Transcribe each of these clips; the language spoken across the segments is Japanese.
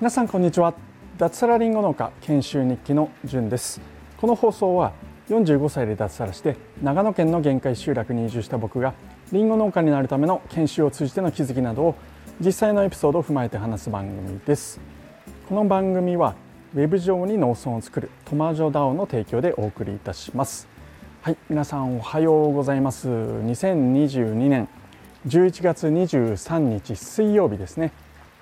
皆さんこんにちは。脱サラリンゴ農家研修日記のじゅんです。この放送は45歳で脱サラして長野県の限界集落に移住した僕がリンゴ農家になるための研修を通じての気づきなどを実際のエピソードを踏まえて話す番組です。この番組はウェブ上に農村を作るトマジョダオの提供でお送りいたします。はい皆さんおはようございます。2022年。11月23日水曜日ですね、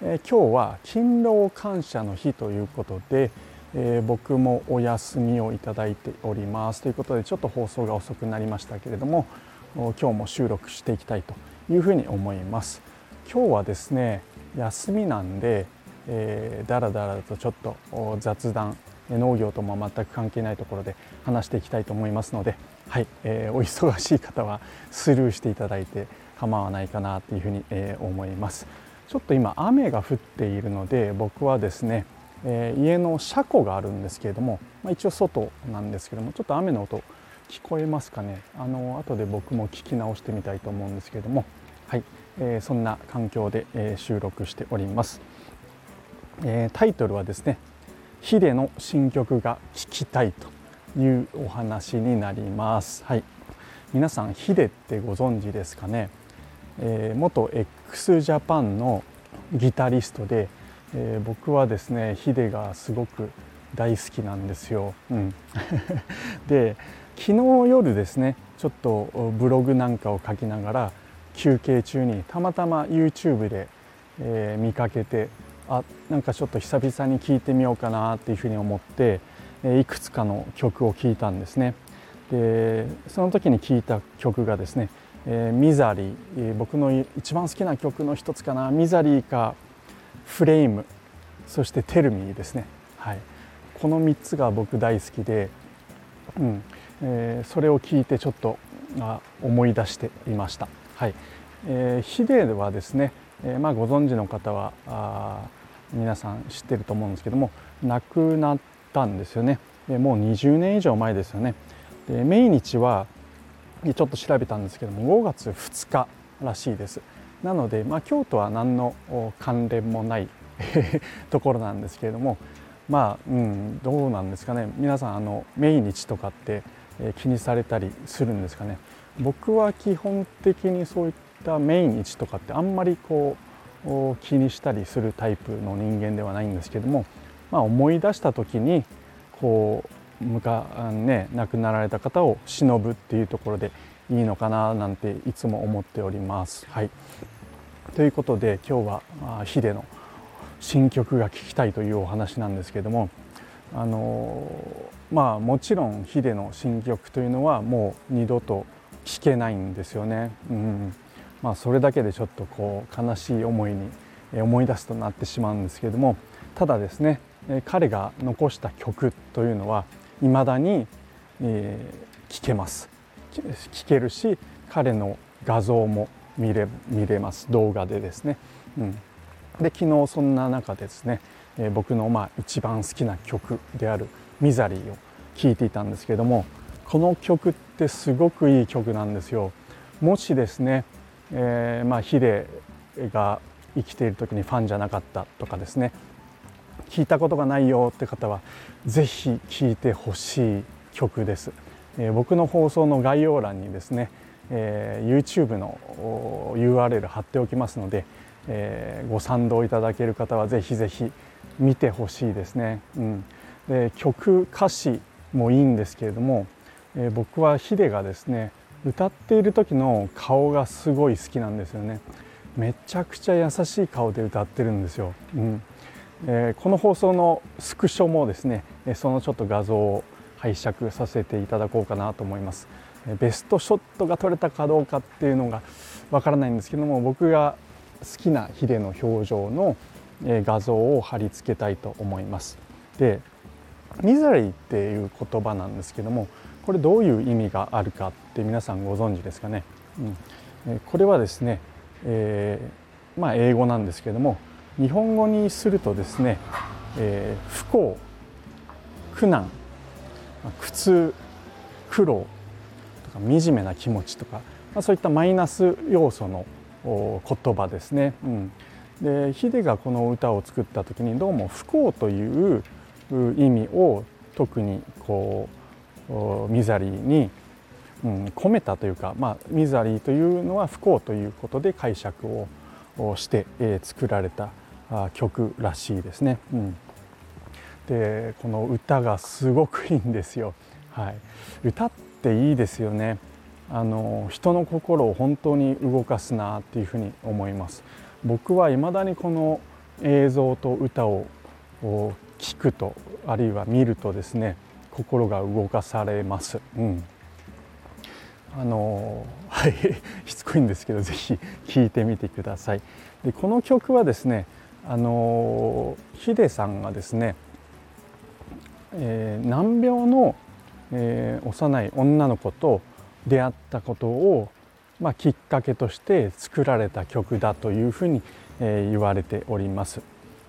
えー、今日は勤労感謝の日ということで、えー、僕もお休みをいただいております。ということでちょっと放送が遅くなりましたけれども今日も収録していきたいというふうに思います。今日はですね休みなんで、えー、だらだらとちょっと雑談農業とも全く関係ないところで話していきたいと思いますので、はいえー、お忙しい方はスルーしていただいて構わないかなというふうに、え、思いますちょっと今雨が降っているので僕はですね、え、家の車庫があるんですけれども、まあ、一応外なんですけどもちょっと雨の音聞こえますかねあの後で僕も聞き直してみたいと思うんですけれどもはい、え、そんな環境で、え、収録しております、え、タイトルはですねヒデの新曲が聴きたいというお話になります。はい、皆さんヒデってご存知ですかね？えー、元 x ジャパンのギタリストで、えー、僕はですねヒデがすごく大好きなんですよ。うん、で昨日夜ですねちょっとブログなんかを書きながら休憩中にたまたま YouTube で、えー、見かけてあなんかちょっと久々に聴いてみようかなっていうふうに思っていくつかの曲を聴いたんですね。でその時に聴いた曲がですね「えー、ミザリー」僕の一番好きな曲の一つかな「ミザリー」か「フレーム」そして「テルミー」ですね、はい、この3つが僕大好きで、うん。えー、それを聞いてちょっとあ思い出していました。はい。えー、ヒデはですね、えー、まあ、ご存知の方はあ皆さん知ってると思うんですけども亡くなったんですよね。でもう20年以上前ですよね。で命日はちょっと調べたんですけども5月2日らしいです。なので、まあ、京都は何の関連もない ところなんですけれどもまあ、うん、どうなんですかね。皆さんあの命日とかって気にされたりするんですかね。僕は基本的にそういった命日とかってあんまりこう気にしたりするタイプの人間ではないんですけども、まあ、思い出した時にこうむか、ね、亡くなられた方を忍ぶっていうところでいいのかななんていつも思っております。はい、ということで今日はヒデの新曲が聴きたいというお話なんですけどもあのまあもちろんヒデの新曲というのはもう二度と聴けないんですよね。うんまあ、それだけでちょっとこう悲しい思いに思い出すとなってしまうんですけれどもただですね彼が残した曲というのはいまだに聴けます聴けるし彼の画像も見れ見れます動画でですね。うん、で昨日そんな中ですねえ僕のまあ一番好きな曲である「ミザリー」を聴いていたんですけどもこの曲ってすごくいい曲なんですよ。もしですねえー、まあヒデが生きている時にファンじゃなかったとかですね聞いたことがないよって方は是非聴いてほしい曲です、えー、僕の放送の概要欄にですね、えー、YouTube の URL 貼っておきますので、えー、ご賛同いただける方は是非是非見てほしいですね、うん、で曲歌詞もいいんですけれども、え、僕はヒデがですね歌っている時の顔がすごい好きなんですよね。めちゃくちゃ優しい顔で歌ってるんですよ、うん。え、この放送のスクショもですねそのちょっと画像を拝借させていただこうかなと思います。ベストショットが撮れたかどうかっていうのがわからないんですけども僕が好きなヒデの表情の画像を貼り付けたいと思います。でミザリーっていう言葉なんですけどもこれどういう意味があるかって皆さんご存知ですかね、うん、これはですね、えー、まあ、英語なんですけども日本語にするとですね、えー、不幸苦難苦痛苦労とか惨めな気持ちとか、まあ、そういったマイナス要素の言葉ですね。うん、でヒデがこの歌を作った時にどうも不幸という意味を特にこうミザリーに、うん、込めたというか、まあ、ミザリーというのは不幸ということで解釈をして、えー、作られた曲らしいですね。うん、でこの歌がすごくいいんですよ。はい、歌っていいですよね。あの人の心を本当に動かすなっていうふうに思います。僕はいまだにこの映像と歌を聞くとあるいは見るとですね心が動かされます。うん、あのはい しつこいんですけどぜひ聴いてみてください。でこの曲はですねあのヒデさんがですね、えー、難病の、えー、幼い女の子と出会ったことを、まあ、きっかけとして作られた曲だというふうに、えー、言われております。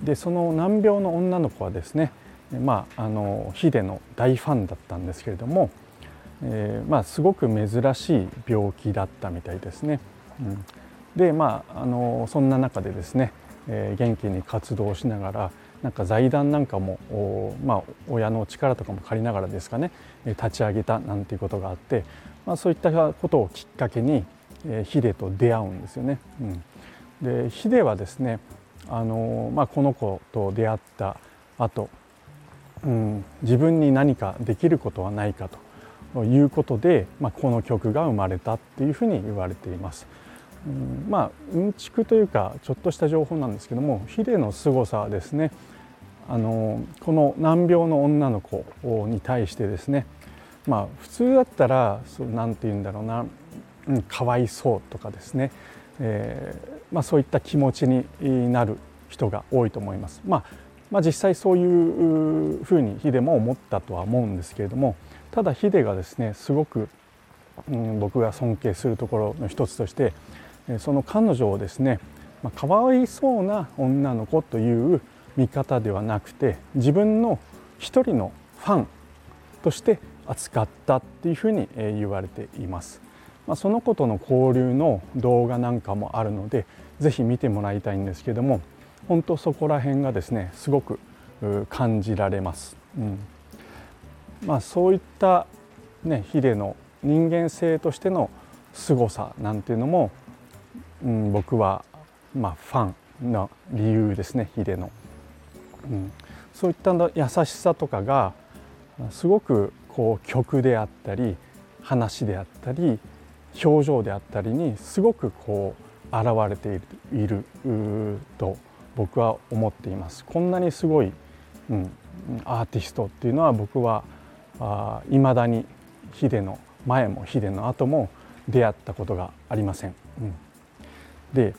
でその難病の女の子はですね、まあ、あのヒデの大ファンだったんですけれども、えーまあ、すごく珍しい病気だったみたいですね。うん、でまああのそんな中でですね、元気に活動しながらなんか財団なんかもまあ、親の力とかも借りながらですかね立ち上げたなんていうことがあって、まあ、そういったことをきっかけに、えー、ヒデと出会うんですよね。うん、でヒデはですねあの、まあ、この子と出会った後、うん、自分に何かできることはないかということで、まあ、この曲が生まれたっていうふうに言われています。うん、まあうんちくというかちょっとした情報なんですけどもヒデの凄さはですねあのこの難病の女の子に対してですねまあ普通だったら何て言うんだろうな、うん、かわいそうとかですね、えーまあ、そういった気持ちになる人が多いと思います。まあ、まあ、実際そういうふうにヒデも思ったとは思うんですけれどもただヒデがですねすごく、うん、僕が尊敬するところの一つとしてその彼女をですね、まあ、かわいそうな女の子という見方ではなくて自分の一人のファンとして扱ったっていうふうに言われています。まあ、その子との交流の動画なんかもあるので是非見てもらいたいんですけども本当そこら辺がですねすごく感じられます。うんまあ、そういった、ね、ヒデの人間性としての凄さなんていうのも、うん、僕は、まあ、ファンの理由ですねヒデの、うん。そういった優しさとかがすごくこう曲であったり話であったり表情であったりにすごくこう現れていると僕は思っています。こんなにすごい、うん、アーティストっていうのは僕はいまだにヒデの前もヒデの後も出会ったことがありません。うん、で,、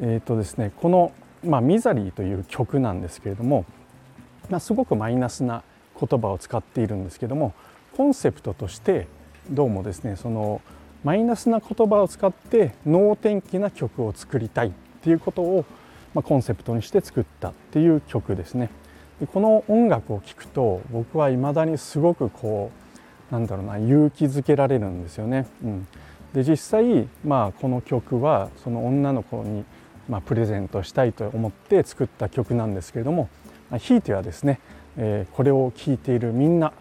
えーとですね、この、まあ「ミザリー」という曲なんですけれども、まあ、すごくマイナスな言葉を使っているんですけどもコンセプトとしてどうもですねその「マイナスな言葉を使って能天気な曲を作りたいっていうことを、まあ、コンセプトにして作ったっていう曲ですね。でこの音楽を聴くと僕はいまだにすごくこうなんだろうな勇気づけられるんですよね。うん、で実際、まあ、この曲はその女の子に、まあ、プレゼントしたいと思って作った曲なんですけれども、まあ、ひいてはですね、えー、これを聴いているみんな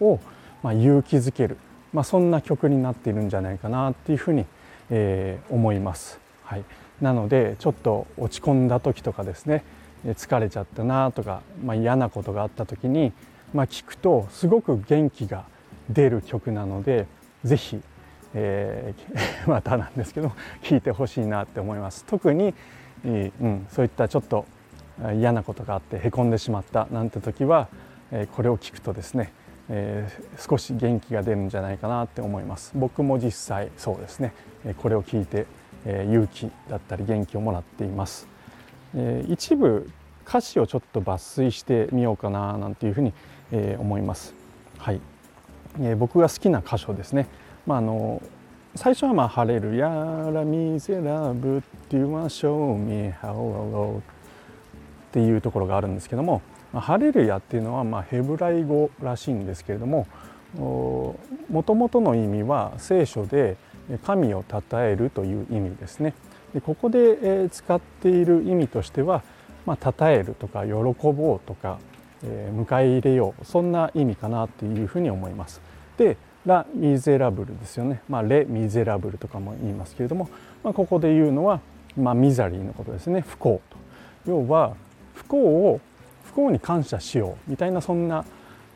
を、まあ、勇気づけるまあ、そんな曲になっているんじゃないかなっていうふうに、えー、思います。はい、なのでちょっと落ち込んだ時とかですね疲れちゃったなとか、まあ、嫌なことがあった時に、まあ、聞くとすごく元気が出る曲なので是非、えー、またなんですけど聴いてほしいなって思います。特に、うん、そういったちょっと嫌なことがあってへこんでしまったなんて時は、え、これを聞くとですねえー、少し元気が出るんじゃないかなって思います。僕も実際そうですねこれを聞いて、え、勇気だったり元気をもらっています、え、一部歌詞をちょっと抜粋してみようかななんていうふうに、え、思います。はい、え、僕が好きな箇所ですね。まああの最初はまあ「ハレルヤラミゼラブっていうは show me how I w っていうところがあるんですけどもハレルヤっていうのはまあヘブライ語らしいんですけれどももともとの意味は聖書で神を称えるという意味ですね。でここで使っている意味としては、まあ、称えるとか喜ぼうとか、迎え入れようそんな意味かなというふうに思います。でラ・ミゼラブルですよね、まあ、レ・ミゼラブルとかも言いますけれども、まあ、ここで言うのは、まあ、ミザリーのことですね。不幸と。要は不幸を不幸に感謝しようみたいなそんな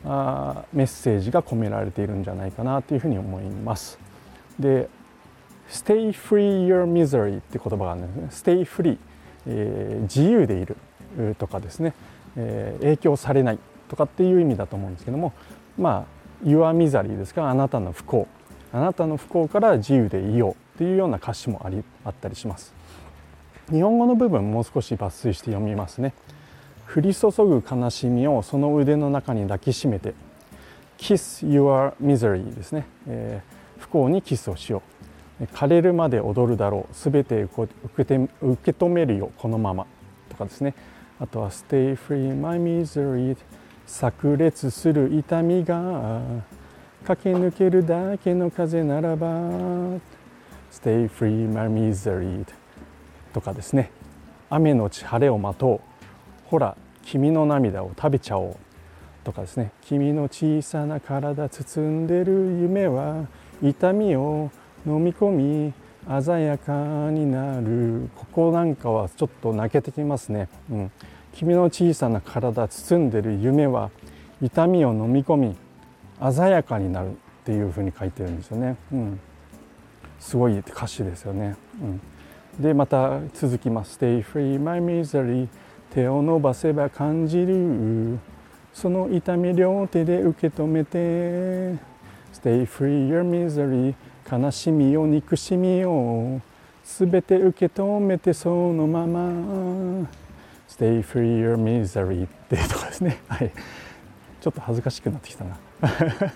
あメッセージが込められているんじゃないかなというふうに思います。で「Stay free your misery」って言葉があるんですね「Stay free」えー、自由でいるとかですね、えー、影響されないとかっていう意味だと思うんですけどもまあ「Your misery」ですか？あなたの不幸。あなたの不幸から自由でいようっていうような歌詞もありあったりします。日本語の部分もう少し抜粋して読みますね。降り注ぐ悲しみをその腕の中に抱きしめて Kiss your misery ですね、えー、不幸にキスをしよう。枯れるまで踊るだろう。すべて受けて受け止めるよこのままとかですね。あとは Stay free my misery 炸裂する痛みが駆け抜けるだけの風ならば Stay free my misery とかですね。雨のち晴れを待とう。ほら君の涙を食べちゃおう。とかですね。君の小さな体包んでる夢は痛みを飲み込み鮮やかになる。ここなんかはちょっと泣けてきますね、うん、君の小さな体包んでる夢は痛みを飲み込み鮮やかになるっていうふうに書いてるんですよね、うん、すごい歌詞ですよね、うん、でまた続きます「Stay free my misery 手を伸ばせば感じる。その痛み両手で受け止めて Stay free your misery 悲しみを憎しみをすべて受け止めてそのまま。Stay free your misery ってとこですね。はい。ちょっと恥ずかしくなってきたな。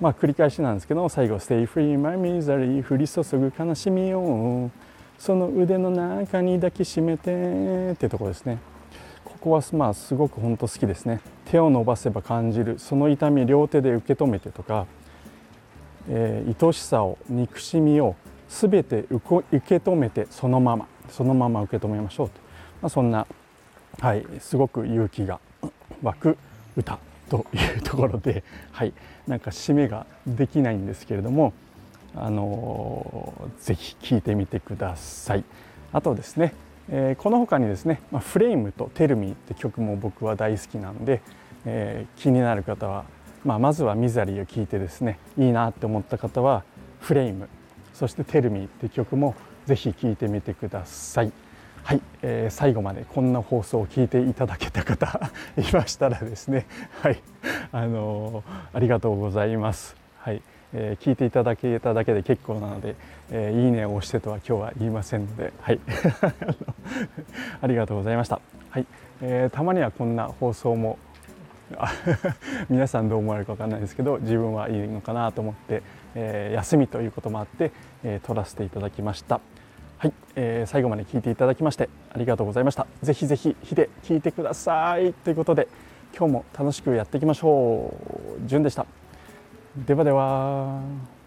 まあ繰り返しなんですけど最後 Stay free my misery 降り注ぐ悲しみをその腕の中に抱きしめてってとこですね。ここはまあすごく本当好きですね。手を伸ばせば感じる。その痛み両手で受け止めてとか、えー、愛しさを憎しみを全て受け止めてそのまま。そのまま受け止めましょうと、まあ、そんな、はい、すごく勇気が湧く歌というところで、はい、なんか締めができないんですけれどもあのぜひ聴いてみてください。あとですね、えー、この他にですね「まあ、フレームと「テルミー」って曲も僕は大好きなので、えー、気になる方は、まあ、まずは「ミザリー」を聴いてですねいいなって思った方は「フレーム」そして「テルミー」って曲もぜひ聴いてみてください。はい、えー、最後までこんな放送を聞いていただけた方 いましたらですね、はい、あのー、ありがとうございます。はい。えー、聞いていただけただけで結構なので、えー、いいねを押してとは今日は言いませんので、はい、ありがとうございました。はい、えー、たまにはこんな放送も 皆さんどう思われるか分かんないですけど自分はいいのかなと思って、えー、休みということもあって、えー、撮らせていただきました。はい、えー、最後まで聞いていただきましてありがとうございました。ぜひぜひ火で聞いてくださいということで今日も楽しくやっていきましょう。じゅんでした。ではでは。